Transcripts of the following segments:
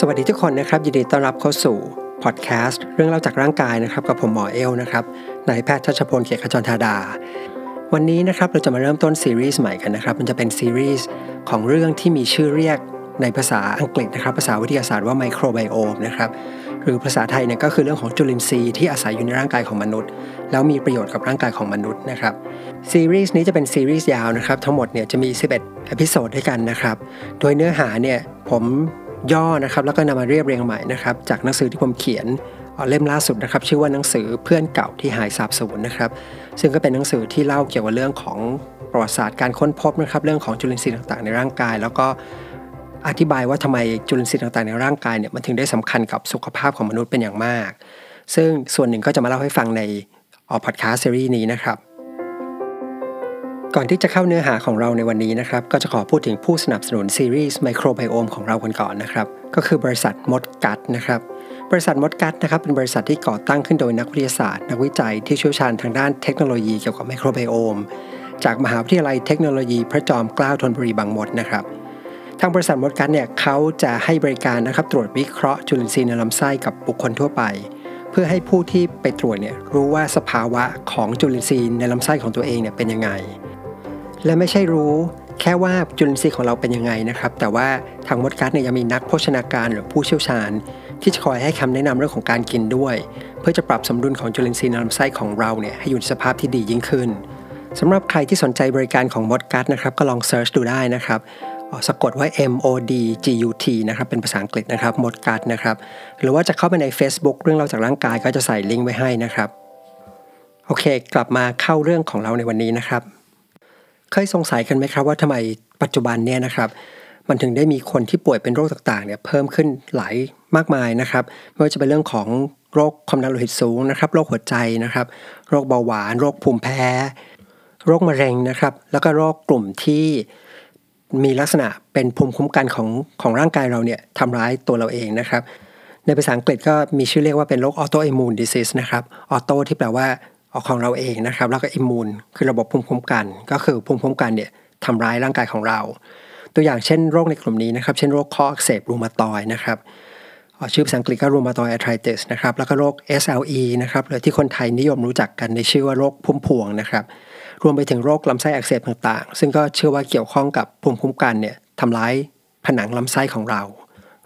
สวัสดีทุกคนนะครับ ยินดีต้อนรับเข้าสู่พอดแคสต์เรื่องเล่าจากร่างกายนะครับ กับผมหมอเอลนะครับนายแพทย์ชัชพลเกียรติขจรธาดา วันนี้นะครับเราจะมาเริ่มต้นซีรีส์ใหม่กันนะครับ มันจะเป็นซีรีส์ของเรื่องที่มีชื่อเรียกในภาษาอังกฤษนะครับ ภาษาวิทยาศาสตร์ว่าไมโครไบโอมนะครับหรือภาษาไทยเนี่ยก็คือเรื่องของจุลินทรีย์ที่อาศัยอยู่ในร่างกายของมนุษย์ แล้วมีประโยชน์กับร่างกายของมนุษย์นะครับซีรีส์นี้จะเป็นซีรีส์ยาวนะครับทั้งหมดเนี่ยจะมี 11 episode ด้วยกันนะครับโดยเนื้อหาเนี่ยผม ย่อนะครับแล้วก็นำมาเรียบเรียงใหม่นะครับจากหนังสือที่ผมเขียนเล่มล่าสุดนะครับชื่อว่าหนังสือเพื่อนเก่าที่หายสาบสูญนะครับซึ่งก็เป็นหนังสือที่เล่าเกี่ยวกับเรื่องของประวัติศาสตร์การค้นพบนะครับเรื่องของจุลินทรีย์ต่างๆ ในร่างกาย แล้วก็อธิบายว่าทำไมจุลินทรีย์ต่างๆ ในร่างกายเนี่ยมันถึงได้สำคัญกับสุขภาพของมนุษย์เป็นอย่างมาก ซึ่งส่วนหนึ่งก็จะมาเล่าให้ฟังในออพอดแคสต์ซีรีส์นี้นะครับ ก่อนที่จะเข้าเนื้อหาของเราในวันนี้นะครับ ก็จะขอพูดถึงผู้สนับสนุนซีรีส์ไมโครไบโอมของเรากันก่อนนะครับ ก็คือบริษัทมดกัดนะครับ บริษัทมดกัดนะครับเป็นบริษัทที่ก่อตั้งขึ้นโดยนักวิทยาศาสตร์ นักวิจัยที่เชี่ยวชาญทางด้านเทคโนโลยีเกี่ยวกับไมโครไบโอม จากมหาวิทยาลัยเทคโนโลยีพระจอมเกล้าธนบุรีบางมดนะครับทางบริษัทมดกัดเนี่ยเขาจะให้บริการนะครับตรวจวิเคราะห์จุลินทรีย์ในลำไส้กับบุคคลทั่วไป เพื่อให้ผู้ที่ไปตรวจเนี่ยรู้ว่าสภาวะของจุลินทรีย์ในลำไส้ของตัวเองเนี่ยเป็นยังไง และไม่ใช่รู้แค่ว่าจุลินทรีย์ของเราเป็นยังไงนะครับ แต่ว่าทางมดกัดเนี่ยยังมีนักโภชนาการหรือผู้เชี่ยวชาญ ที่จะคอยให้คำแนะนำเรื่องของการกินด้วย เพื่อจะปรับสมดุลของจุลินทรีย์ในลำไส้ของเราเนี่ยให้อยู่ในสภาพที่ดียิ่งขึ้นสำหรับใครที่สนใจบริการของมดกัดนะครับก็ลองเซิร์ชดูได้นะครับสะกดว่า M O D G U T นะครับ เป็นภาษาอังกฤษนะครับมดกัดนะครับ หรือว่าจะเข้าไปใน Facebook เรื่องเราจากร่างกายก็จะใส่ลิงก์ไว้ให้นะครับ โอเค กลับมาเข้าเรื่องของเราในวันนี้นะครับ เคยสงสัยกันไหมครับว่าทำไมปัจจุบันเนี่ยนะครับ มันถึงได้มีคนที่ป่วยเป็นโรคต่างๆเนี่ยเพิ่มขึ้นหลายมากมายนะครับไม่ว่าจะเป็นเรื่องของโรคความดันโลหิตสูงนะครับ โรคหัวใจนะครับ โรคเบาหวาน โรคภูมิแพ้ โรคมะเร็งนะครับ แล้วก็โรคกลุ่มที่มีลักษณะเป็นภูมิคุ้มกันของของร่างกายเราเนี่ยทำร้ายตัวเราเองนะครับ ในภาษาอังกฤษก็มีชื่อเรียกว่าเป็นโรค autoimmune disease นะครับ auto ที่แปลว่า ของเราเองนะครับ แล้วก็ immune คือระบบภูมิคุ้มกัน ก็คือภูมิคุ้มกันเนี่ยทำร้ายร่างกายของเรา ตัวอย่างเช่นโรคในกลุ่มนี้นะครับ เช่นโรคข้ออักเสบรูมาตอยนะครับชื่อภาษาอังกฤษก็ rheumatoid arthritis นะครับแล้วก็โรค SLE นะครับหรือที่คนไทยนิยมรู้จักกันในชื่อว่าโรคพุ่มพวงนะครับรวมไปถึงโรคลำไส้อักเสบต่างๆ ซึ่งก็เชื่อว่าเกี่ยวข้องกับภูมิคุ้มกันเนี่ยทำร้ายผนังลำไส้ของเรา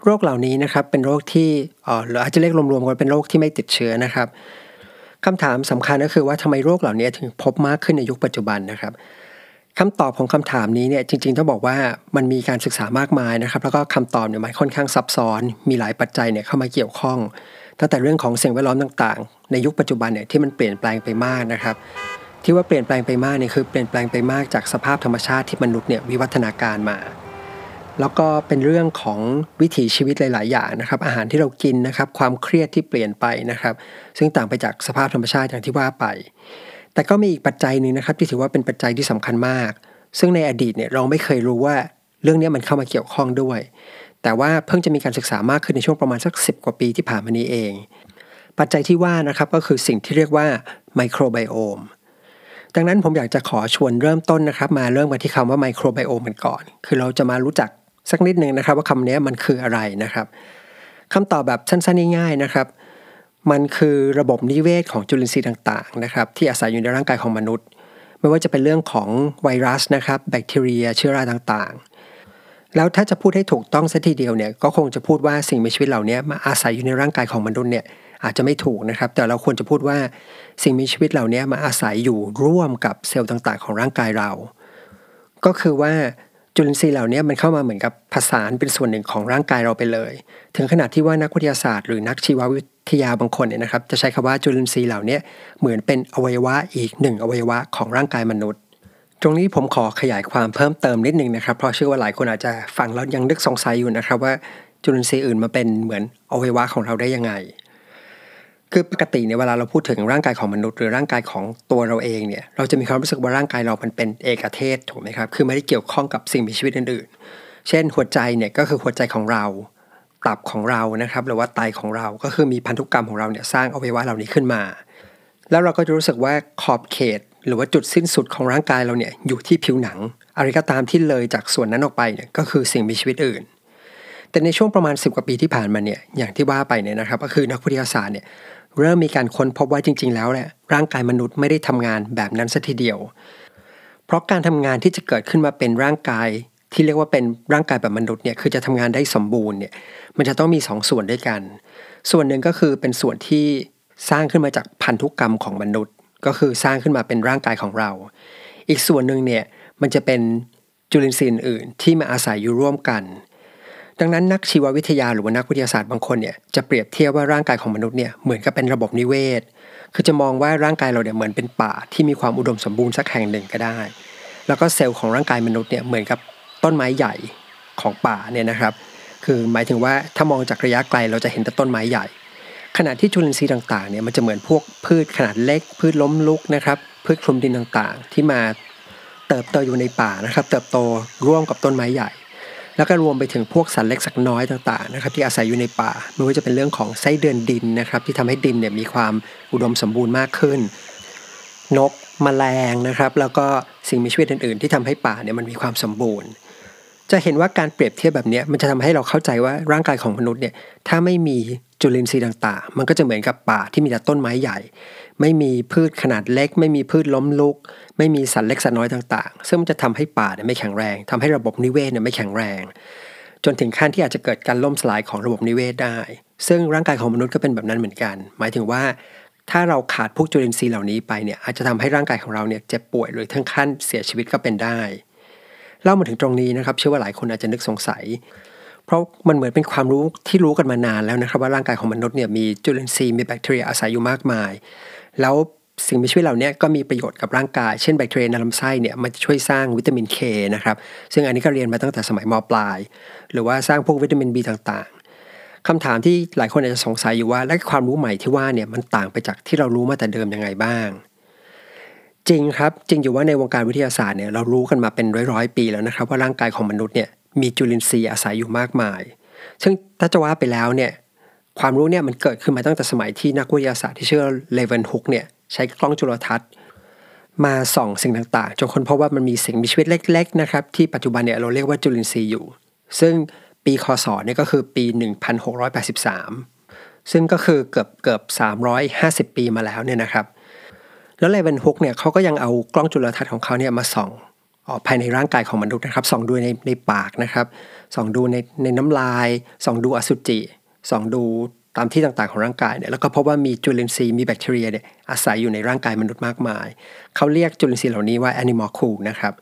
โรคเหล่านี้นะครับเป็นโรคที่หรืออาจจะเรียกรวมๆกันเป็นโรคที่ไม่ติดเชื้อนะครับ คำถามสำคัญก็คือว่าทำไมโรคเหล่านี้ถึงพบมากขึ้นในยุคปัจจุบันนะครับคำตอบของคำถามนี้เนี่ยจริง ๆ ต้องบอกว่ามันมีการศึกษามากมายนะครับ แล้วก็คำตอบเนี่ยมันค่อนข้างซับซ้อน มีหลายปัจจัยเนี่ยเข้ามาเกี่ยวข้อง ตั้งแต่เรื่องของสิ่งแวดล้อมต่างๆ ในยุคปัจจุบันเนี่ยที่มันเปลี่ยนแปลงไปมากนะครับ ที่ว่าเปลี่ยนแปลงไปมากเนี่ยคือเปลี่ยนแปลงไปมากจากสภาพธรรมชาติที่มนุษย์เนี่ยวิวัฒนาการมา แล้วก็เป็นเรื่องของวิถีชีวิตหลาย ๆ อย่างนะครับ อาหารที่เรากินนะครับ ความเครียดที่เปลี่ยนไปนะครับ ซึ่งต่างไปจากสภาพธรรมชาติอย่างที่ว่าไป แต่ก็มีอีกปัจจัยหนึ่งนะครับ ที่ถือว่าเป็นปัจจัยที่สำคัญมาก ซึ่งในอดีตเนี่ยเราไม่เคยรู้ว่าเรื่องนี้มันเข้ามาเกี่ยวข้องด้วย แต่ว่าเพิ่งจะมีการศึกษามากขึ้นในช่วงประมาณสัก 10 กว่าปีที่ผ่านมานี้เอง ปัจจัยที่ว่านะครับก็คือสิ่งที่เรียกว่าไมโครไบโอมดังนั้นผมอยากจะขอชวนเริ่มต้นนะครับ มาเริ่มกันที่คำว่าไมโครไบโอมกันก่อน คือเราจะมารู้จัก สักนิดหนึ่งนะครับ ว่าคำนี้มันคืออะไรนะครับคำตอบแบบสั้นๆง่ายๆนะครับ มันคือระบบนิเวศของจุลินทรีย์ต่างๆนะครับ ที่อาศัยอยู่ในร่างกายของมนุษย์ ไม่ว่าจะเป็นเรื่องของไวรัสนะครับแบคทีเรีย เชื้อราต่างๆ แล้วถ้าจะพูดให้ถูกต้องสัทีเดียวเนี่ยก็คงจะพูดว่าสิ่งมีชีวิตเหล่านี้มาอาศัยอยู่ในร่างกายของมนุษย์เนี่ยอาจจะไม่ถูกนะครับ แต่เราควรจะพูดว่าสิ่งมีชีวิตเหล่านี้มาอาศัยอยู่ร่วมกับเซลล์ต่างๆ ของร่างกายเรา ก็คือว่า จุลินทรีย์เหล่านี้มันเข้ามาเหมือนกับผสานเป็นส่วนหนึ่งของร่างกายเราไปเลย ถึงขนาดที่ว่านักวิทยาศาสตร์หรือนักชีววิทยาบางคนเนี่ยนะครับจะใช้คำว่าจุลินทรีย์เหล่านี้เหมือนเป็นอวัยวะอีกหนึ่งอวัยวะของร่างกายมนุษย์ ตรงนี้ผมขอขยายความเพิ่มเติมนิดนึงนะครับเพราะเชื่อว่าหลายคนอาจจะฟังแล้วยังนึกสงสัยอยู่นะครับว่าจุลินทรีย์อื่นมาเป็นเหมือนอวัยวะของเราได้ยังไง คือปกติเนี่ยเวลาเราพูดถึงร่างกายของมนุษย์หรือร่างกายของตัวเราเองเนี่ยเราจะมีความรู้สึกว่าร่างกายเรามันเป็นเอกเทศถูกไหมครับคือไม่ได้เกี่ยวข้องกับสิ่งมีชีวิตอื่นๆ เช่นหัวใจเนี่ยก็คือหัวใจของเราตับของเรานะครับหรือว่าไตของเราก็คือมีพันธุกรรมของเราเนี่ยสร้างอวัยวะเหล่านี้ขึ้นมา แล้วเราก็จะรู้สึกว่าขอบเขต หรือว่าจุดสิ้นสุดของร่างกายเราเนี่ยอยู่ที่ผิวหนัง อะไรก็ตามที่เลยจากส่วนนั้นออกไปเนี่ยก็คือสิ่งมีชีวิตอื่น แต่ในช่วงประมาณ 10 กว่าปีที่ผ่านมาเนี่ยอย่างที่ว่าไปเนี่ยนะครับ ก็คือนักวิทยาศาสตร์เนี่ย เริ่มมีการค้นพบว่าจริง ๆ แล้วแหละร่างกายมนุษย์ไม่ได้ทำงานแบบนั้นสัทีเดียว เพราะการทำงานที่จะเกิดขึ้นมาเป็นร่างกายที่เรียกว่าเป็นร่างกายแบบมนุษย์เนี่ยคือจะทำงานได้สมบูรณ์เนี่ยมันจะต้องมี2สส่วนด้วยกัน ส่วนหนึ่งก็คือเป็นส่วนที่สร้างขึ้นมาจากพันธุกรรมของมนุษย์ ก็คือสร้างขึ้นมาเป็นร่างกายของเรา อีกส่วนหนึ่งเนี่ยมันจะเป็นจุลินทรีย์อื่นที่มาอาศัยอยู่ร่วมกัน ดังนั้นนักชีววิทยาหรือว่านักวิทยาศาสตร์บางคนเนี่ยจะเปรียบเทียบว่าร่างกายของมนุษย์เนี่ยเหมือนกับเป็นระบบนิเวศ คือจะมองว่าร่างกายเราเนี่ยเหมือนเป็นป่าที่มีความอุดมสมบูรณ์สักแห่งหนึ่งก็ได้ แล้วก็เซลล์ของร่างกายมนุษย์เนี่ยเหมือนกับต้นไม้ใหญ่ของป่าเนี่ยนะครับ คือหมายถึงว่าถ้ามองจากระยะไกลเราจะเห็นแต่ต้นไม้ใหญ่ ขณะที่จุลินทรีย์ต่างๆเนี่ยมันจะเหมือนพวกพืชขนาดเล็ก พืชล้มลุกนะครับ พืชคลุมดินต่างๆ ที่มาเติบโตอยู่ในป่านะครับ เติบโตร่วมกับต้นไม้ใหญ่ แล้วก็รวมไปถึงพวกสัตว์เล็กสัตว์น้อยต่างๆนะครับที่อาศัยอยู่ในป่าไม่ว่าจะเป็นเรื่องของไส้เดือนดินนะครับที่ทำให้ดินเนี่ยมีความอุดมสมบูรณ์มากขึ้น นกมแมลงนะครับแล้วก็สิ่งมีชีวิตอื่นๆ ที่ทำให้ป่าเนี่ยมันมีความสมบูรณ์ จะเห็นว่าการเปรียบเทียบแบบนี้มันจะทำให้เราเข้าใจว่าร่างกายของมนุษย์เนี่ยถ้าไม่มี จุลินทรีย์ต่างๆ มันก็จะเหมือนกับป่าที่มีแต่ต้นไม้ใหญ่ ไม่มีพืชขนาดเล็ก ไม่มีพืชล้มลุก ไม่มีสัตว์เล็กสัตว์น้อยต่างๆ ซึ่งมันจะทำให้ป่าเนี่ยไม่แข็งแรงทำให้ระบบนิเวศเนี่ยไม่แข็งแรง จนถึงขั้นที่อาจจะเกิดการล่มสลายของระบบนิเวศได้ ซึ่งร่างกายของมนุษย์ก็เป็นแบบนั้นเหมือนกัน หมายถึงว่า ถ้าเราขาดพวกจุลินทรีย์เหล่านี้ไปเนี่ยอาจจะทำให้ร่างกายของเราเนี่ยเจ็บป่วยหรือทั้งขั้นเสียชีวิตก็เป็นได้เล่ามาถึงตรงนี้นะครับเชื่อว่าหลายคนอาจจะนึกสงสัย เพราะมันเหมือนเป็นความรู้ที่รู้กันมานานแล้วนะครับว่าร่างกายของมนุษย์เนี่ยมีจุลินทรีย์มีแบคทีเรียอาศัยอยู่มากมาย แล้วสิ่งมีชีวิตเหล่านี้ก็มีประโยชน์กับร่างกาย เช่นแบคทีเรียในลำไส้เนี่ยมันช่วยสร้างวิตามินเคนะครับ ซึ่งอันนี้ก็เรียนมาตั้งแต่สมัยมปลาย หรือว่าสร้างพวกวิตามิน B ต่างๆ คำถามที่หลายคนอาจจะสงสัยอยู่ว่า และความรู้ใหม่ที่ว่าเนี่ยมันต่างไปจากที่เรารู้มาแต่เดิมยังไงบ้าง จริงครับ จริงอยู่ว่าในวงการวิทยาศาสตร์เนี่ยเรารู้กันมาเป็นร้อยๆปีแล้วนะครับ ว่าร่างกายของมนุษย์เนี่ย มีจุลินทรีย์อาศัยอยู่มากมาย ซึ่งถ้าจะว่าไปแล้วเนี่ยความรู้เนี่ยมันเกิดขึ้นมาตั้งแต่สมัยที่นักวิทยาศาสตร์ที่ชื่อเลเวนฮุกเนี่ยใช้กล้องจุลทรรศน์ มาส่องสิ่งต่างๆจนค้นพบว่ามันมีสิ่งมีชีวิตเล็กๆนะครับที่ปัจจุบันเนี่ยเราเรียกว่าจุลินทรีย์อยู่ ซึ่งปีคศเนี่ยก็คือปี 1683 ซึ่งก็คือเกือบเกือบ350 ปีมาแล้วเนี่ยนะครับ แล้วเลเวนฮุกเนี่ยเขาก็ยังเอากล้องจุลทรรศน์ของเขาเนี่ยมาส่อง ภายในร่างกายของมนุษย์นะครับส่องดูในในปากนะครับส่องดูในในน้ำลายส่องดูอสุจิส่องดูตามที่ต่างๆของร่างกายเนี่ยแล้วก็พบว่ามีจุลินทรีย์มีแบคทีเรียเนี่ยอาศัยอยู่ในร่างกายมนุษย์มากมาย เขาเรียกจุลินทรีย์เหล่านี้ว่า animal cool นะครับ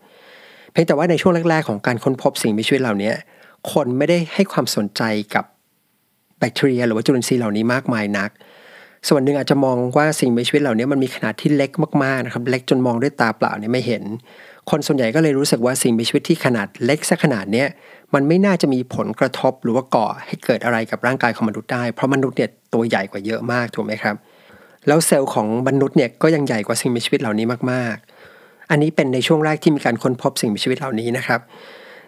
เพียงแต่ว่าในช่วงแรก ๆ ของการค้นพบสิ่งมีชีวิตเหล่านี้คนไม่ได้ให้ความสนใจกับแบคทีเรีย หรือว่าจุลินทรีย์เหล่านี้มากมายนัก ส่วนหนึ่งอาจจะมองว่าสิ่งมีชีวิตเหล่านี้มันมีขนาดที่เล็กมากๆนะครับเล็กจนมองด้วยตาเปล่าเนี่ยไม่เห็น คนส่วนใหญ่ก็เลยรู้สึกว่าสิ่งมีชีวิตที่ขนาดเล็กสักขนาดเนี้ยมันไม่น่าจะมีผลกระทบหรือว่าก่อให้เกิดอะไรกับร่างกายของมนุษย์ได้ เพราะมนุษย์เนี่ยตัวใหญ่กว่าเยอะมากถูกไหมครับ แล้วเซลล์ของมนุษย์เนี่ยก็ยังใหญ่กว่าสิ่งมีชีวิตเหล่านี้มากๆ อันนี้เป็นในช่วงแรกที่มีการค้นพบสิ่งมีชีวิตเหล่านี้นะครับ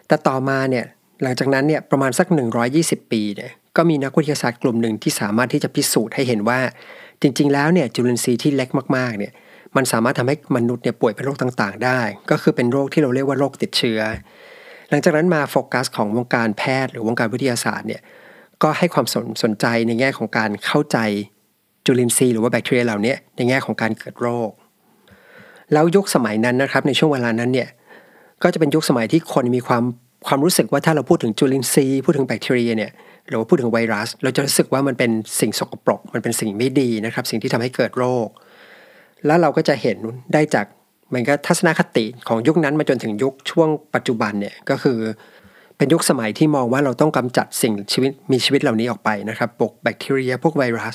แต่ต่อมาเนี่ยหลังจากนั้นเนี่ยประมาณสัก 120 ปีเนี่ยก็มีนักวิทยาศาสตร์กลุ่มหนึ่งที่สามารถที่จะพิสูจน์ให้เห็นว่า จริง ๆ แล้วเนี่ยจุลินทรีย์ที่เล็กมากๆเนี่ย มันสามารถทำให้มนุษย์เนี่ยป่วยเป็นโรคต่างๆ ได้ ก็คือเป็นโรคที่เราเรียกว่าโรคติดเชื้อ หลังจากนั้นมาโฟกัสของวงการแพทย์หรือวงการวิทยาศาสตร์เนี่ยก็ให้ความสนสนใจในแง่ของการเข้าใจจุลินทรีย์หรือว่าแบคทีเรียเหล่านี้ในแง่ของการเกิดโรค แล้วยุคสมัยนั้นนะครับในช่วงเวลานั้นเนี่ยก็จะเป็นยุคสมัยที่คนมีความความรู้สึกว่าถ้าเราพูดถึงจุลินทรีย์พูดถึงแบคทีเรียเนี่ยหรือว่าพูดถึงไวรัส เราจะรู้สึกว่ามันเป็นสิ่งสกปรก มันเป็นสิ่งไม่ดีนะครับ สิ่งที่ทำให้เกิดโรค แล้วเราก็จะเห็นได้จากมือนกับทัศนคติของยุคนั้นมาจนถึงยุคช่วงปัจจุบันเนี่ยก็คือ เป็นยุคสมัยที่มองว่าเราต้องกำจัดสิ่งชีวิตมีชีวิตเหล่านี้ออกไปนะครับพวกแบคทีเรียพวกไวรัส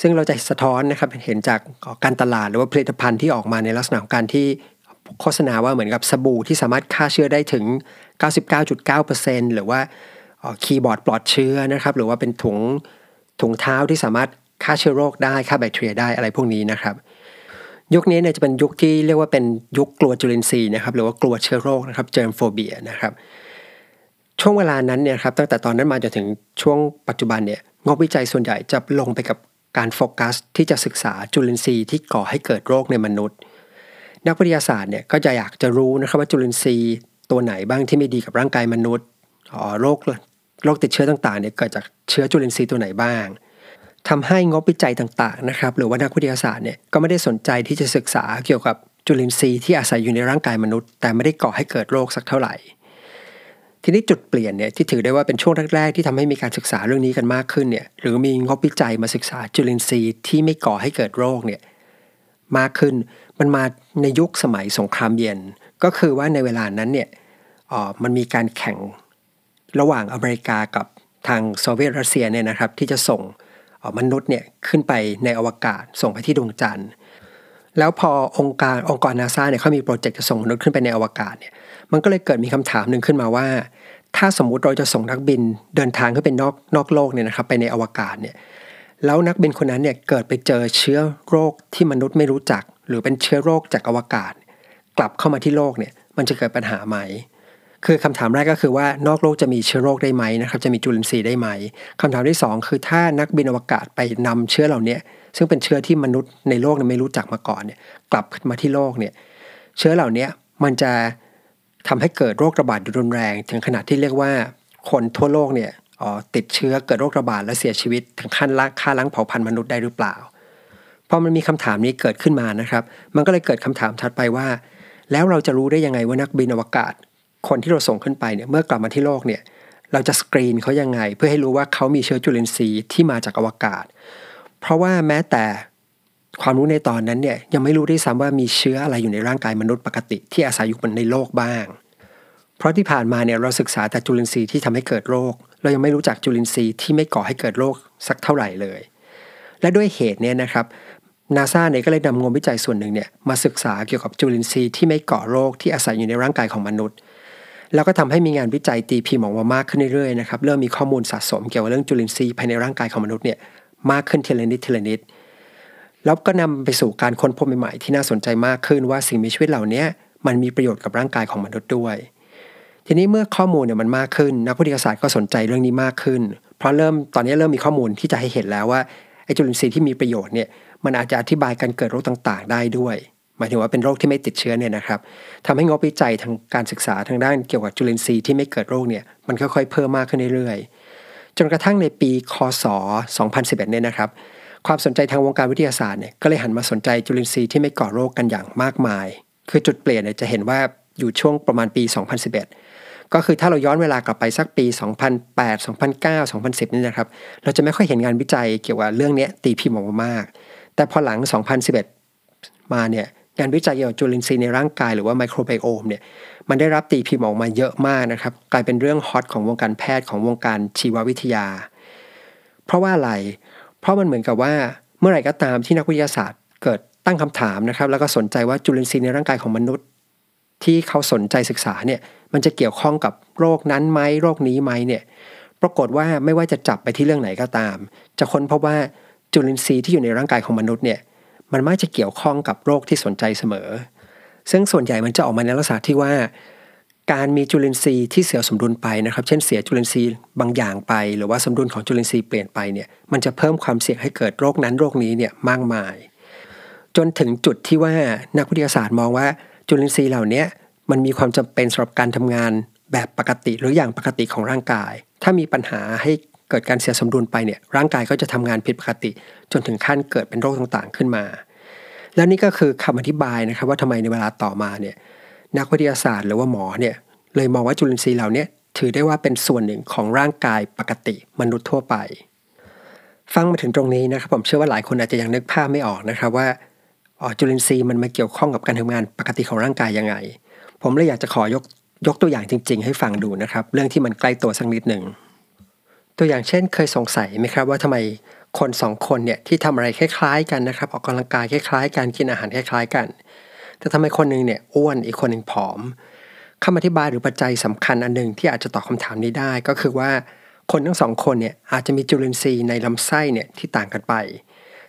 ซึ่งเราจะสะท้อนนะครับเห็นจากการตลาดหรือว่าผลิตภัณฑ์ที่ออกมาในลักษณะของการที่โฆษณาว่าเหมือนกับสบู่ที่สามารถฆ่าเชื้อได้ถึง 99.9%หรือว่าคีย์บอร์ดปลอดเชื้อนะครับ หรือว่าเป็นถุงถุงเท้าที่สามารถฆ่าเชื้อโรคได้ฆ่าแบคทีเรียได้อะไรพวกนี้นะครับ ยุคนี้เนี่ยจะเป็นยุคที่เรียกว่าเป็นยุคกลัวจุลินทรีย์นะครับหรือว่ากลัวเชื้อโรคนะครับ germophobia นะครับช่วงเวลานั้นเนี่ยครับตั้งแต่ตอนนั้นมาจนถึงช่วงปัจจุบันเนี่ยงบวิจัยส่วนใหญ่จะลงไปกับการโฟกัสที่จะศึกษาจุลินทรีย์ที่ก่อให้เกิดโรคในมนุษย์ นักวิทยาศาสตร์เนี่ยก็จะอยากจะรู้นะครับว่าจุลินทรีย์ตัวไหนบ้างที่ไม่ดีกับร่างกายมนุษย์อ๋อโรคโรคติดเชื้อต่างๆเนี่ยเกิดจากเชื้อจุลินทรีย์ตัวไหนบ้าง ทำให้งบวิจัยต่างๆนะครับหรือว่านักวิทยาศาสตร์เนี่ยก็ไม่ได้สนใจที่จะศึกษาเกี่ยวกับจุลินทรีย์ที่อาศัยอยู่ในร่างกายมนุษย์ แต่ไม่ได้ก่อให้เกิดโรคสักเท่าไหร่ ทีนี้จุดเปลี่ยนเนี่ยที่ถือได้ว่าเป็นช่วงแรกๆที่ทำให้มีการศึกษาเรื่องนี้กันมากขึ้นเนี่ยหรือมีงบวิจัยมาศึกษาจุลินทรีย์ที่ไม่ก่อให้เกิดโรคเนี่ยมากขึ้นมันมาในยุคสมัยสงครามเย็น ก็คือว่าในเวลานั้นเนี่ยมันมีการแข่งระหว่างอเมริกากับทางโซเวียตรัสเซียเนี่ยนะครับที่จะส่ง มนุษย์เนี่ยขึ้นไปในอวกาศส่งไปที่ดวงจันทร์ แล้วพอองค์การองค์กรนาซาเนี่ยเขามีโปรเจกต์จะส่งมนุษย์ขึ้นไปในอวกาศเนี่ยมันก็เลยเกิดมีคำถามหนึ่งขึ้นมาว่า ถ้าสมมุติเราจะส่งนักบินเดินทางขึ้นไปนอกนอกโลกเนี่ยนะครับไปในอวกาศเนี่ยแล้วนักบินคนนั้นเนี่ยเกิดไปเจอเชื้อโรคที่มนุษย์ไม่รู้จัก หรือเป็นเชื้อโรคจากอวกาศ กลับเข้ามาที่โลกเนี่ยมันจะเกิดปัญหาไหม คือคำถามแรกก็คือว่านอกโลกจะมีเชื้อโรคได้ไหมนะครับจะมีจุลินทรีย์ได้ไหมคำถามที่ 2 คือถ้านักบินอวกาศไปนำเชื้อเหล่านี้ซึ่งเป็นเชื้อที่มนุษย์ในโลกไม่รู้จักมาก่อนเนี่ยกลับมาที่โลกเนี่ยเชื้อเหล่านี้มันจะทำให้เกิดโรคระบาดรุนแรง ถึงขนาดที่เรียกว่าคนทั่วโลกเนี่ยติดเชื้อเกิดโรคระบาดและเสียชีวิต ถึงขั้นฆ่าล้างเผ่าพันธุ์มนุษย์ได้หรือเปล่าพอมันมีคำถามนี้เกิดขึ้นมานะครับ มันก็เลยเกิดคำถามถัดไปว่า แล้วเราจะรู้ได้ยังไงว่านักบินอวกาศ คนที่เราส่งขึ้นไปเนี่ยเมื่อกลับมาที่โลกเนี่ยเราจะสกรีนเขายังไง เพื่อให้รู้ว่าเขามีเชื้อจุลินทรีย์ที่มาจากอวกาศ เพราะว่าแม้แต่ความรู้ในตอนนั้นเนี่ยยังไม่รู้ได้ซ้ำว่ามีเชื้ออะไรอยู่ในร่างกายมนุษย์ปกติ ที่อาศัยอยู่บนในโลกบ้าง เพราะที่ผ่านมาเนี่ยเราศึกษาแต่จุลินทรีย์ที่ทำให้เกิดโรค เรายังไม่รู้จักจุลินทรีย์ที่ไม่ก่อให้เกิดโรคสักเท่าไหร่เลย และด้วยเหตุเนี่ยนะครับนาซาเนี่ยก็เลยนำงานวิจัยส่วนหนึ่งเนี่ยมาศึกษาเกี่ยวกับจุลินทรีย์ที่ไม่ก่อโรคที่อาศัยอยู่ในร่างกายของมนุษย์ แล้วก็ทำให้มีงานวิจัยตีพิมพ์ออกมามากขึ้นเรื่อยๆนะครับเริ่มมีข้อมูลสะสมเกี่ยวกับเรื่องจุลินทรีย์ภายในร่างกายของมนุษย์เนี่ยมากขึ้นทีละนิดทีละนิดแล้วก็นำไปสู่การค้นพบใหม่ๆที่น่าสนใจมากขึ้นว่าสิ่งมีชีวิตเหล่านี้มันมีประโยชน์กับร่างกายของมนุษย์ด้วย ทีนี้เมื่อข้อมูลเนี่ยมันมากขึ้น นักวิทยาศาสตร์ก็สนใจเรื่องนี้มากขึ้น เพราะเริ่มตอนนี้เริ่มมีข้อมูลที่จะให้เห็นแล้วว่าไอ้จุลินทรีย์ที่มีประโยชน์เนี่ยมันอาจจะอธิบายการเกิดโรคต่างๆ ได้ด้วย หมายถึงว่าเป็นโรคที่ไม่ติดเชื้อเนี่ยนะครับทำให้งบวิจัยทางการศึกษาทางด้านเกี่ยวกับจุลินทรีย์ที่ไม่เกิดโรคเนี่ยมันค่อยๆเพิ่มมากขึ้นเรื่อยๆ จนกระทั่งในปีคศ 2011 เนี่ยนะครับความสนใจทางวงการวิทยาศาสตร์เนี่ยก็เลยหันมาสนใจจุลินทรีย์ที่ไม่ก่อโรคกันอย่างมากมาย คือจุดเปลี่ยนเนี่ยจะเห็นว่าอยู่ช่วงประมาณปี 2011 ก็คือถ้าเราย้อนเวลากลับไปสักปี 2008 2009 2010 นี่นะครับ เราจะไม่ค่อยเห็นงานวิจัยเกี่ยวกับเรื่องนี้ตีพิมพ์ออกมามาก แต่พอหลัง 2011 มาเนี่ย งานวิจัยเกี่ยวกับจุลินทรีย์ในร่างกายหรือว่าไมโครไบโอมเนี่ยมันได้รับตีพิมพ์ออกมาเยอะมากนะครับ กลายเป็นเรื่องฮอตของวงการแพทย์ของวงการชีววิทยา เพราะว่าอะไร เพราะมันเหมือนกับว่าเมื่อไหร่ก็ตามที่นักวิทยาศาสตร์เกิดตั้งคำถามนะครับ แล้วก็สนใจว่าจุลินทรีย์ในร่างกายของมนุษย์ ที่เขาสนใจศึกษาเนี่ยมันจะเกี่ยวข้องกับโรคนั้นไหมโรคนี้ไหมเนี่ยปรากฏว่าไม่ว่าจะจับไปที่เรื่องไหนก็ตาม จะค้นพบว่าจุลินทรีย์ที่อยู่ในร่างกายของมนุษย์เนี่ย มันมักจะเกี่ยวข้องกับโรคที่สนใจเสมอ ซึ่งส่วนใหญ่มันจะออกมาในลักษณะที่ว่า การมีจุลินทรีย์ที่เสียสมดุลไปนะครับ เช่นเสียจุลินทรีย์บางอย่างไป หรือว่าสมดุลของจุลินทรีย์เปลี่ยนไปเนี่ยมันจะเพิ่มความเสี่ยงให้เกิดโรคนั้นโรคนี้เนี่ยมากมาย จนถึงจุดที่ว่านักวิทยาศาสตร์มองว่าจุลินทรีย์เหล่านี้มันมีความจำเป็นสำหรับการทำงานแบบปกติหรืออย่างปกติของร่างกาย ถ้ามีปัญหาให้ เกิดการเสียสมดุลไปเนี่ยร่างกายก็จะทำงานผิดปกติ จนถึงขั้นเกิดเป็นโรคต่างๆขึ้นมา และนี่ก็คือคำอธิบายนะครับว่าทำไมในเวลาต่อมาเนี่ยนักวิทยาศาสตร์หรือว่าหมอเนี่ยเลยมองว่าจุลินทรีย์เหล่านี้ถือได้ว่าเป็นส่วนหนึ่งของร่างกายปกติมนุษย์ทั่วไป ฟังมาถึงตรงนี้นะครับผมเชื่อว่าหลายคนอาจจะยังนึกภาพไม่ออกนะครับว่าอ๋อจุลินทรีย์มันมาเกี่ยวข้องกับการทำงานปกติของร่างกายยังไง ผมเลยอยากจะขอยกยกตัวอย่างจริง ๆ ให้ฟังดูนะครับ เรื่องที่มันใกล้ตัวสักนิดหนึ่ง ตัวอย่างเช่นเคยสงสัยไหมครับว่าทำไมคนสองคนเนี่ยที่ทำอะไรคล้ายๆกันนะครับ ออกกำลังกายคล้ายๆกันกินอาหารคล้ายๆกัน แต่ทำไมคนหนึ่งเนี่ยอ้วนอีกคนหนึ่งผอมคำอธิบายหรือปัจจัยสำคัญอันหนึ่งที่อาจจะตอบคาถามนี้ได้ก็คือว่าคนทั้งสองคนเนี่ยอาจจะมีจุลินทรีย์ในลำไส้เนี่ยที่ต่างกันไป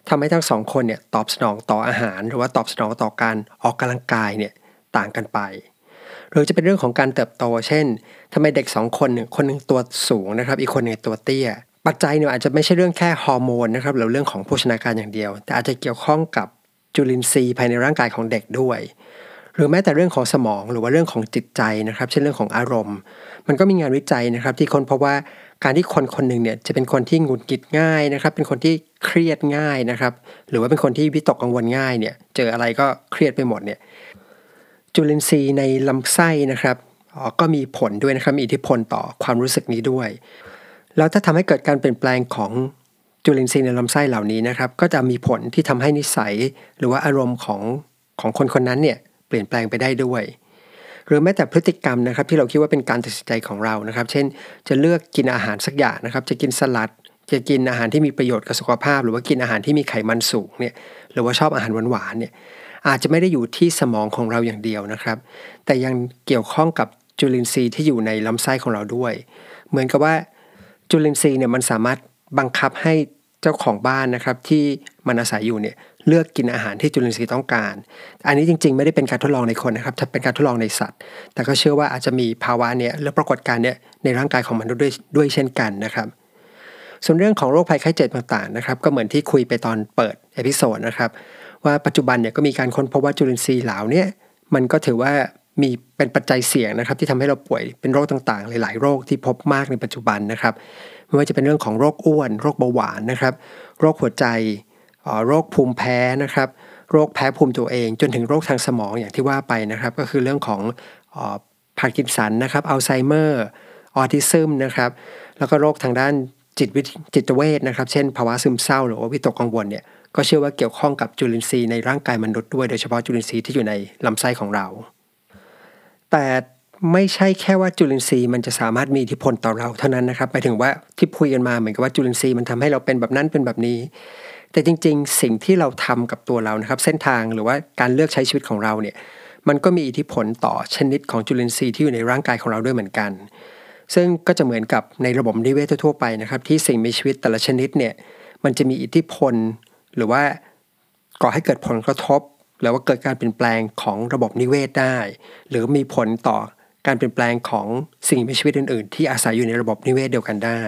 ทำให้ทั้งสองคนเนี่ยตอบสนองต่ออาหาร หรือว่าตอบสนองต่อการออกกำลังกายเนี่ยต่างกันไป หรือจะเป็นเรื่องของการเติบโต เช่นทำไมเด็ก 2 คนนึ่คนหนึ่งตัวสูงนะครับ อีกคนหนึ่งตัวเตี้ย ปัจจัยเนี่ยอาจจะไม่ใช่เรื่องแค่ฮอร์โมนนะครับหรือเรื่องของโภชนาการอย่างเดียว แต่อาจจะเกี่ยวข้องกับจุลินทรีย์ภายในร่างกายของเด็กด้วย หรือแม้แต่เรื่องของสมองหรือว่าเรื่องของจิตใจนะครับ เช่นเรื่องของอารมณ์ มันก็มีงานวิจัยนะครับ ที่คนพบว่าการที่คนคนหนึ่งเนี่ยจะเป็นคนที่หงุดหงิดง่ายนะครับ เป็นคนที่เครียดง่ายนะครับ หรือว่าเป็นคนที่วิตกกังวลง่ายเนี่ย เจออะไรก็เครียดไปหมดเนี่ย จุลินทรีย์ในลำไส้นะครับก็มีผลด้วยนะครับมีอิทธิพลต่อความรู้สึกนี้ด้วย แล้วถ้าทำให้เกิดการเปลี่ยนแปลงของจุลินทรีย์ในลำไส้เหล่านี้นะครับ ก็จะมีผลที่ทำให้นิสัยหรือว่าอารมณ์ของของคนคนนั้นเนี่ยเปลี่ยนแปลงไปได้ด้วย หรือแม้แต่พฤติกรรมนะครับ ที่เราคิดว่าเป็นการตัดสินใจของเรานะครับ เช่น จะเลือกกินอาหารสักอย่างนะครับ จะกินสลัด จะกินอาหารที่มีประโยชน์กับสุขภาพ หรือว่ากินอาหารที่มีไขมันสูงเนี่ยหรือว่าชอบอาหารหวานๆเนี่ย อาจจะไม่ได้อยู่ที่สมองของเราอย่างเดียวนะครับ แต่ยังเกี่ยวข้องกับจุลินทรีย์ที่อยู่ในลำไส้ของเราด้วย เหมือนกับว่าจุลินทรีย์เนี่ยมันสามารถบังคับให้เจ้าของบ้านนะครับที่มันอาศัยอยู่เนี่ยเลือกกินอาหารที่จุลินทรีย์ต้องการ อันนี้จริงๆ ไม่ได้เป็นการทดลองในคนนะครับจะเป็นการทดลองในสัตว์ แต่ก็เชื่อว่าอาจจะมีภาวะเนี่ยและปรากฏการณ์เนี่ยในร่างกายของมนุษย์ด้วยด้วยเช่นกันนะครับ ส่วนเรื่องของโรคภัยไข้เจ็บต่างๆนะครับ ก็เหมือนที่คุยไปตอนเปิด episode นะครับ ว่าปัจจุบันเนี่ยก็มีการค้นพบว่าจุลินทรีย์เหล่านี้มันก็ถือว่ามีเป็นปัจจัยเสี่ยงนะครับ ที่ทำให้เราป่วยเป็นโรคต่างๆ หลาย ๆ โรคที่พบมากในปัจจุบันนะครับไม่ว่าจะเป็นเรื่องของโรคอ้วน โรคเบาหวานนะครับ โรคหัวใจโรคภูมิแพ้นะครับ โรคแพ้ภูมิตัวเอง จนถึงโรคทางสมองอย่างที่ว่าไปนะครับ ก็คือเรื่องของพาร์กินสันนะครับอัลไซเมอร์ออทิซึมนะครับ แล้วก็โรคทางด้าน จิตวิจิตเวชนะครับ เช่นภาวะซึมเศร้าหรือว่าวิตกกังวลเนี่ยก็เชื่อว่าเกี่ยวข้องกับจุลินทรีย์ในร่างกายมนุษย์ด้วยโดยเฉพาะจุลินทรีย์ที่อยู่ในลำไส้ของเรา แต่ไม่ใช่แค่ว่าจุลินทรีย์มันจะสามารถมีอิทธิพลต่อเราเท่านั้นนะครับหมายถึงว่าที่คุยกันมาเหมือนกับว่าจุลินทรีย์มันทำให้เราเป็นแบบนั้นเป็นแบบนี้ แต่จริง ๆ สิ่งที่เราทำกับตัวเรานะครับ เส้นทางหรือว่าการเลือกใช้ชีวิตของเราเนี่ยมันก็มีอิทธิพลต่อชนิดของจุลินทรีย์ที่อยู่ในร่างกายของเราด้วยเหมือนกัน ซึ่งก็จะเหมือนกับในระบบนิเวศทั่วไปนะครับ ที่สิ่งมีชีวิตแต่ละชนิดเนี่ยมันจะมีอิทธิพล หรือว่าก่อให้เกิดผลกระทบ หรือว่าเกิดการเปลี่ยนแปลงของระบบนิเวศได้ หรือมีผลต่อการเปลี่ยนแปลงของสิ่งมีชีวิตอื่น ๆ ที่อาศัยอยู่ในระบบนิเวศเดียวกันได้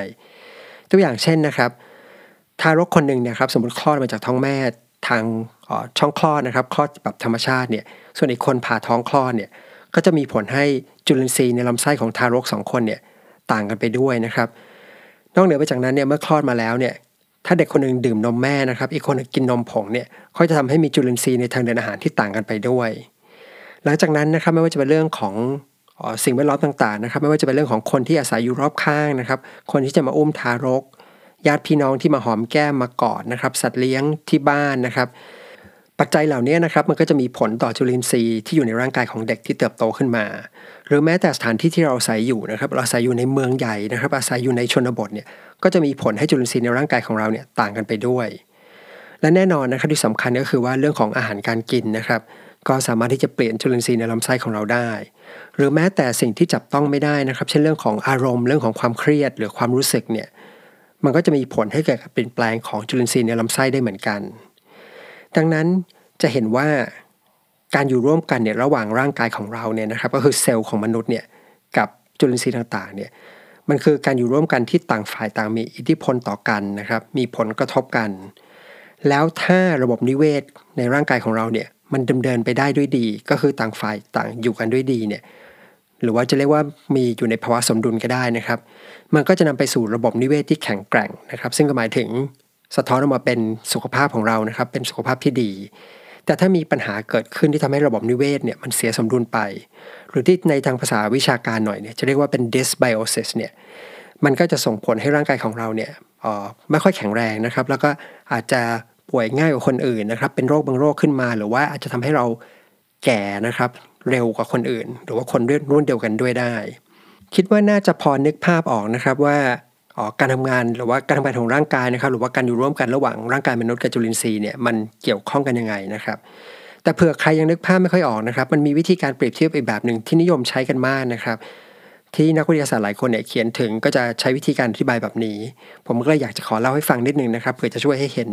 ตัวอย่างเช่นนะครับ ทารกคนหนึ่งเนี่ยครับ สมมติคลอดมาจากท้องแม่ทางช่องคลอดนะครับคลอดแบบธรรมชาติเนี่ยส่วนอีกคนผ่าท้องคลอดเนี่ยก็จะมีผลให้จุลินทรีย์ในลำไส้ของทารกสองคนเนี่ย ต่างกันไปด้วยนะครับ นอกเหนือไปจากนั้นเนี่ยเมื่อคลอดมาแล้วเนี่ยถ้าเด็กคนหนึ่งดื่มนมแม่นะครับ อีกคนกินนมผงเนี่ยก็จะทำให้มีจุลินทรีย์ในทางเดินอาหารที่ต่างกันไปด้วย หลังจากนั้นนะครับไม่ว่าจะเป็นเรื่องของสิ่งแวดล้อมต่างๆนะครับ ไม่ว่าจะเป็นเรื่องของคนที่อาศัยอยู่รอบข้างนะครับ คนที่จะมาอุ้มทารก ญาติพี่น้องที่มาหอมแก้มมากอดนะครับ สัตว์เลี้ยงที่บ้านนะครับ ปัจจัยเหล่านี้นะครับมันก็จะมีผลต่อจุลินทรีย์ที่อยู่ในร่างกายของเด็กที่เติบโตขึ้นมา หรือแม้แต่สถานที่ที่เราอาศัยอยู่นะครับเราอาศัยอยู่ในเมืองใหญ่นะครับ อาศัยอยู่ในชนบทเนี่ยก็จะมีผลให้จุลินทรีย์ในร่างกายของเราเนี่ยต่างกันไปด้วย และแน่นอนนะครับที่สำคัญก็คือว่าเรื่องของอาหารการกินนะครับ ก็สามารถที่จะเปลี่ยนจุลินทรีย์ในลำไส้ของเราได้ หรือแม้แต่สิ่งที่จับต้องไม่ได้นะครับ เช่นเรื่องของอารมณ์เรื่องของความเครียด หรือความรู้สึกเนี่ยมันก็จะมีผลให้เกิดการเปลี่ยนแปลงของจุลินทรีย์ในลำไส้ได้เหมือนกัน ดังนั้นจะเห็นว่าการอยู่ร่วมกันเนี่ยระหว่างร่างกายของเราเนี่ยนะครับ ก็คือเซลล์ของมนุษย์เนี่ยกับจุลินทรีย์ต่างๆเนี่ยมันคือการอยู่ร่วมกันที่ต่างฝ่ายต่างมีอิทธิพลต่อกันนะครับ มีผลกระทบกัน แล้วถ้าระบบนิเวศในร่างกายของเราเนี่ยมันดำเนินไปได้ด้วยดี ก็คือต่างฝ่ายต่างอยู่กันด้วยดีเนี่ยหรือว่าจะเรียกว่ามีอยู่ในภาวะสมดุลก็ได้นะครับ มันก็จะนำไปสู่ระบบนิเวศที่แข็งแกร่งนะครับ ซึ่งก็หมายถึง สะท้อนออกมาเป็นสุขภาพของเรานะครับ เป็นสุขภาพที่ดี แต่ถ้ามีปัญหาเกิดขึ้นที่ทำให้ระบบนิเวศเนี่ยมันเสียสมดุลไป หรือที่ในทางภาษาวิชาการหน่อยเนี่ยจะเรียกว่าเป็น dysbiosis เนี่ยมันก็จะส่งผลให้ร่างกายของเราเนี่ยไม่ค่อยแข็งแรงนะครับ แล้วก็อาจจะป่วยง่ายกว่าคนอื่นนะครับ เป็นโรคบางโรคขึ้นมา หรือว่าอาจจะทำให้เราแก่นะครับ เร็วกว่าคนอื่น หรือว่าคนรุ่นเดียวกันด้วยได้ คิดว่าน่าจะพอนึกภาพออกนะครับว่า การทำงานหรือว่าการทำงานของร่างกายนะครับ หรือว่าการอยู่ร่วมกันระหว่างร่างกายมนุษย์กับจุลินทรีย์เนี่ยมันเกี่ยวข้องกันยังไงนะครับ แต่เผื่อใครยังนึกภาพไม่ค่อยออกนะครับ มันมีวิธีการเปรียบเทียบอีกแบบหนึ่งที่นิยมใช้กันมากนะครับ ที่นักวิทยาศาสตร์หลายคนเนี่ยเขียนถึงก็จะใช้วิธีการอธิบายแบบนี้ ผมก็เลยอยากจะขอเล่าให้ฟังนิดนึงนะครับเพื่อจะช่วยให้เห็น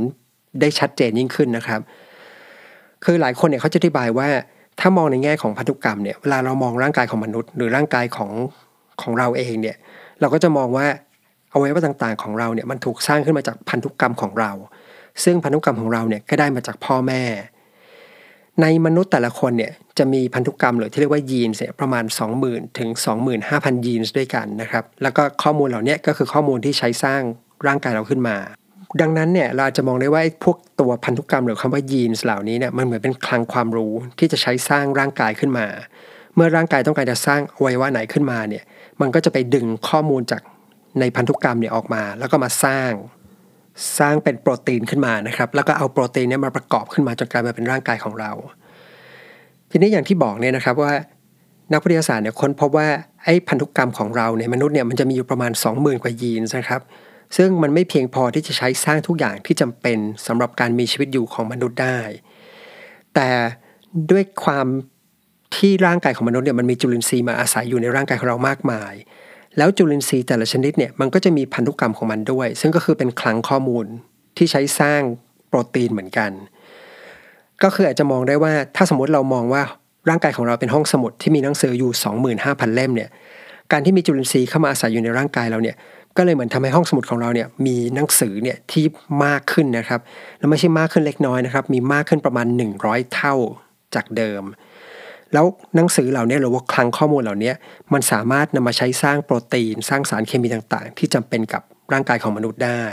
ได้ชัดเจนยิ่งขึ้นนะครับ คือหลายคนเนี่ยเขาจะอธิบายว่าถ้ามองในแง่ของพันธุกรรมเนี่ยเวลาเรามองร่างกายของมนุษย์ หรือร่างกายของของเราเองเนี่ยเราก็จะมองว่า อวัยวะต่างๆของเราเนี่ยมันถูกสร้างขึ้นมาจากพันธุกรรมของเรา ซึ่งพันธุกรรมของเราเนี่ยก็ได้มาจากพ่อแม่ ในมนุษย์แต่ละคนเนี่ยจะมีพันธุกรรมหรือที่เรียกว่ายีนเนี่ยประมาณ 20,000 ถึง 25,000 ยีนด้วยกันนะครับ แล้วก็ข้อมูลเหล่านี้ก็คือข้อมูลที่ใช้สร้างร่างกายเราขึ้นมา ดังนั้นเนี่ยเราจะมองได้ว่าพวกตัวพันธุกรรมหรือคำว่ายีนเหล่านี้เนี่ยมันเหมือนเป็นคลังความรู้ที่จะใช้สร้างร่างกายขึ้นมา เมื่อร่างกายต้องการจะสร้างอวัยวะไหนขึ้นมาเนี่ยมันก็จะไปดึงข้อมูลจาก ในพันธุกรรมเนี่ยออกมา แล้วก็มาสร้างสร้างเป็นโปรตีนขึ้นมานะครับ แล้วก็เอาโปรตีนเนี่ยมาประกอบขึ้นมาจนกลายมาเป็นร่างกายของเรา ทีนี้อย่างที่บอกเนี่ยนะครับว่านักวิทยาศาสตร์เนี่ยค้นพบว่าไอ้พันธุกรรมของเราในมนุษย์เนี่ยมันจะมีอยู่ประมาณ 20,000 กว่ายีนนะครับ ซึ่งมันไม่เพียงพอที่จะใช้สร้างทุกอย่างที่จำเป็นสำหรับการมีชีวิตอยู่ของมนุษย์ได้ แต่ด้วยความที่ร่างกายของมนุษย์เนี่ยมันมีจุลินทรีย์มาอาศัยอยู่ในร่างกายของเรามากมาย แล้วจุลินทรีย์แต่ละชนิดเนี่ยมันก็จะมีพันธุกรรมของมันด้วย ซึ่งก็คือเป็นคลังข้อมูลที่ใช้สร้างโปรตีนเหมือนกัน ก็คืออาจจะมองได้ว่าถ้าสมมติเรามองว่าร่างกายของเราเป็นห้องสมุดที่มีหนังสืออยู่ 25,000 เล่มเนี่ยการที่มีจุลินทรีย์เข้ามาอาศัยอยู่ในร่างกายเราเนี่ยก็เลยเหมือนทำให้ห้องสมุดของเราเนี่ยมีหนังสือเนี่ยที่มากขึ้นนะครับ แล้วไม่ใช่มากขึ้นเล็กน้อยนะครับ มีมากขึ้นประมาณ 100 เท่าจากเดิม แล้วหนังสือเหล่านี้หรือว่าคลังข้อมูลเหล่านี้มันสามารถนำมาใช้สร้างโปรตีน สร้างสารเคมีต่างๆ ที่จำเป็นกับร่างกายของมนุษย์ได้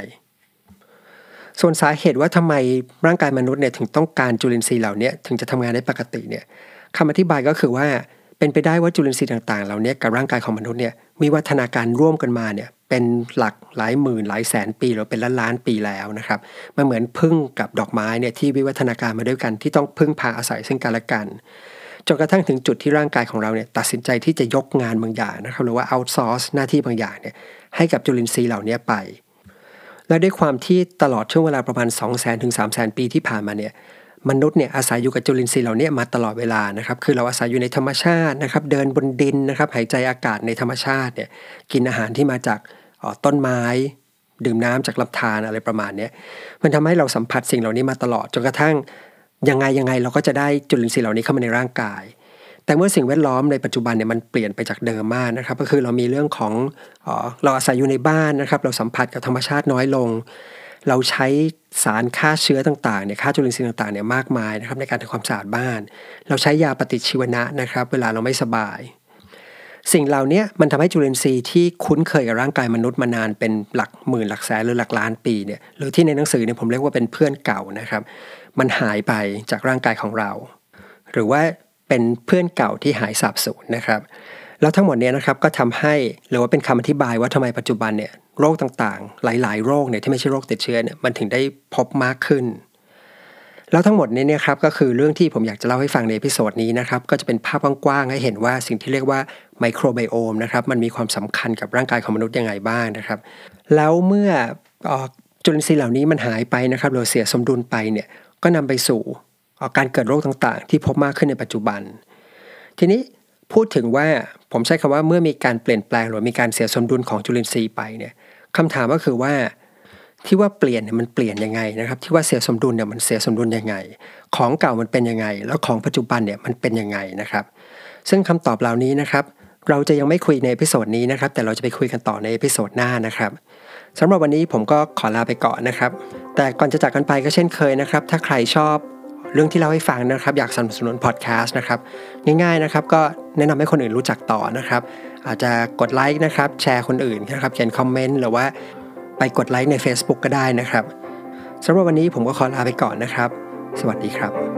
ส่วนสาเหตุว่าทำไมร่างกายมนุษย์เนี่ยถึงต้องการจุลินทรีย์เหล่านี้ถึงจะทำงานได้ปกติเนี่ยคำอธิบายก็คือว่าเป็นไปได้ว่าจุลินทรีย์ต่างๆ เหล่านี้กับร่างกายของมนุษย์เนี่ยมีวัฒนาการร่วมกันมาเนี่ยเป็นหลักหลายหมื่นหลายแสนปีหรือเป็นล้านล้านปีแล้วนะครับมันเหมือนพึ่งกับดอกไม้เนี่ยที่วิวัฒนาการมาด้วยกันที่ต้องพึ่งพาอาศัยซึ่งกันและกัน จนกระทั่งถึงจุดที่ร่างกายของเราเนี่ยตัดสินใจที่จะยกงานบางอย่างนะครับหรือว่าเอาซอร์สหน้าที่บางอย่างเนี่ยให้กับจุลินทรีย์เหล่านี้ไป และด้วยความที่ตลอดช่วงเวลาประมาณ 2 0 0 0 0 0ถึง3 0 0 0 0 0 ปีที่ผ่านมาเนี่ยมนุษย์เนี่ยอาศัยอยู่กับจุลินทรีย์เหล่านี้มาตลอดเวลานะครับคือเราอาศัยอยู่ในธรรมชาตินะครับเดินบนดินนะครับหายใจอากาศในธรรมชาติเนี่ยกินอาหารที่มาจากต้นไม้ดื่มน้ำจากลำธารอะไรประมาณนี้มันทำให้เราสัมผัสสิ่งเหล่านี้มาตลอดจนกระทั่ง ยังไงยังไงเราก็จะได้จุลินทรีย์เหล่านี้เข้ามาในร่างกาย แต่เมื่อสิ่งแวดล้อมในปัจจุบันเนี่ยมันเปลี่ยนไปจากเดิมมากนะครับ ก็คือเรามีเรื่องของอเราอาศัยอยู่ในบ้านนะครับ เราสัมผัสกับธรรมชาติน้อยลง เราใช้สารฆ่าเชื้อต่างๆเนี่ยฆ่าจุลินทรีย์ต่างๆเนี่ยมากมายนะครับในการทำความสะอาดบ้าน เราใช้ยาปฏิชีวนะนะครับ เวลาเราไม่สบายสิ่งเหล่านี้มันทำให้จุลินทรีย์ที่คุ้นเคยกับร่างกายมนุษย์มานานเป็นหลักหมื่นหลักแสนหรือหลักล้านปีเนี่ยหรือที่ในหนังสือเนี่ยผมเรียกว่าเป็นเพื่อนเก่านะครับ มันหายไปจากร่างกายของเรา หรือว่าเป็นเพื่อนเก่าที่หายสาบสูญนะครับ แล้วทั้งหมดนี้นะครับก็ทำให้หรือว่าเป็นคำอธิบายว่าทำไมปัจจุบันเนี่ยโรคต่างๆ หลายๆ โรคเนี่ยที่ไม่ใช่โรคติดเชื้อเนี่ยมันถึงได้พบมากขึ้น แล้วทั้งหมดนี้เนี่ยครับก็คือเรื่องที่ผมอยากจะเล่าให้ฟังใน episode นี้นะครับก็จะเป็นภาพกว้างๆให้เห็นว่าสิ่งที่เรียกว่า microbiome นะครับมันมีความสำคัญกับร่างกายของมนุษย์ยังไงบ้างนะครับ แล้วเมื่อจุลินทรีย์เหล่านี้มันหายไปนะครับหรือเสียสมดุลไปเนี่ย ก็นำไปสู่การเกิดโรคต่างๆ ที่พบมากขึ้นในปัจจุบัน ทีนี้พูดถึงว่าผมใช้คำว่าเมื่อมีการเปลี่ยนแปลงหรือมีการเสียสมดุลของจุลินทรีย์ไปเนี่ยคำถามก็คือว่าที่ว่าเปลี่ยนเนี่ยมันเปลี่ยนยังไงนะครับที่ว่าเสียสมดุลเนี่ยมันเสียสมดุลยังไง ของเก่ามันเป็นยังไง แล้วของปัจจุบันเนี่ยมันเป็นยังไงนะครับ ซึ่งคำตอบเหล่านี้นะครับ เราจะยังไม่คุยใน episode นี้นะครับ แต่เราจะไปคุยกันต่อใน episode หน้านะครับ สำหรับวันนี้ผมก็ขอลาไปก่อนนะครับ แต่ก่อนจะจากกันไปก็เช่นเคยนะครับ ถ้าใครชอบเรื่องที่เล่าให้ฟังนะครับ อยากสนับสนุนพอดแคสต์นะครับง่ายๆนะครับก็แนะนำให้คนอื่นรู้จักต่อนะครับ อาจจะกดไลค์นะครับแชร์คนอื่นนะครับเขียนคอมเมนต์หรือว่าไปกดไลค์ใน Facebook ก็ได้นะครับสำหรับวันนี้ผมก็ขอลาไปก่อนนะครับ สวัสดีครับ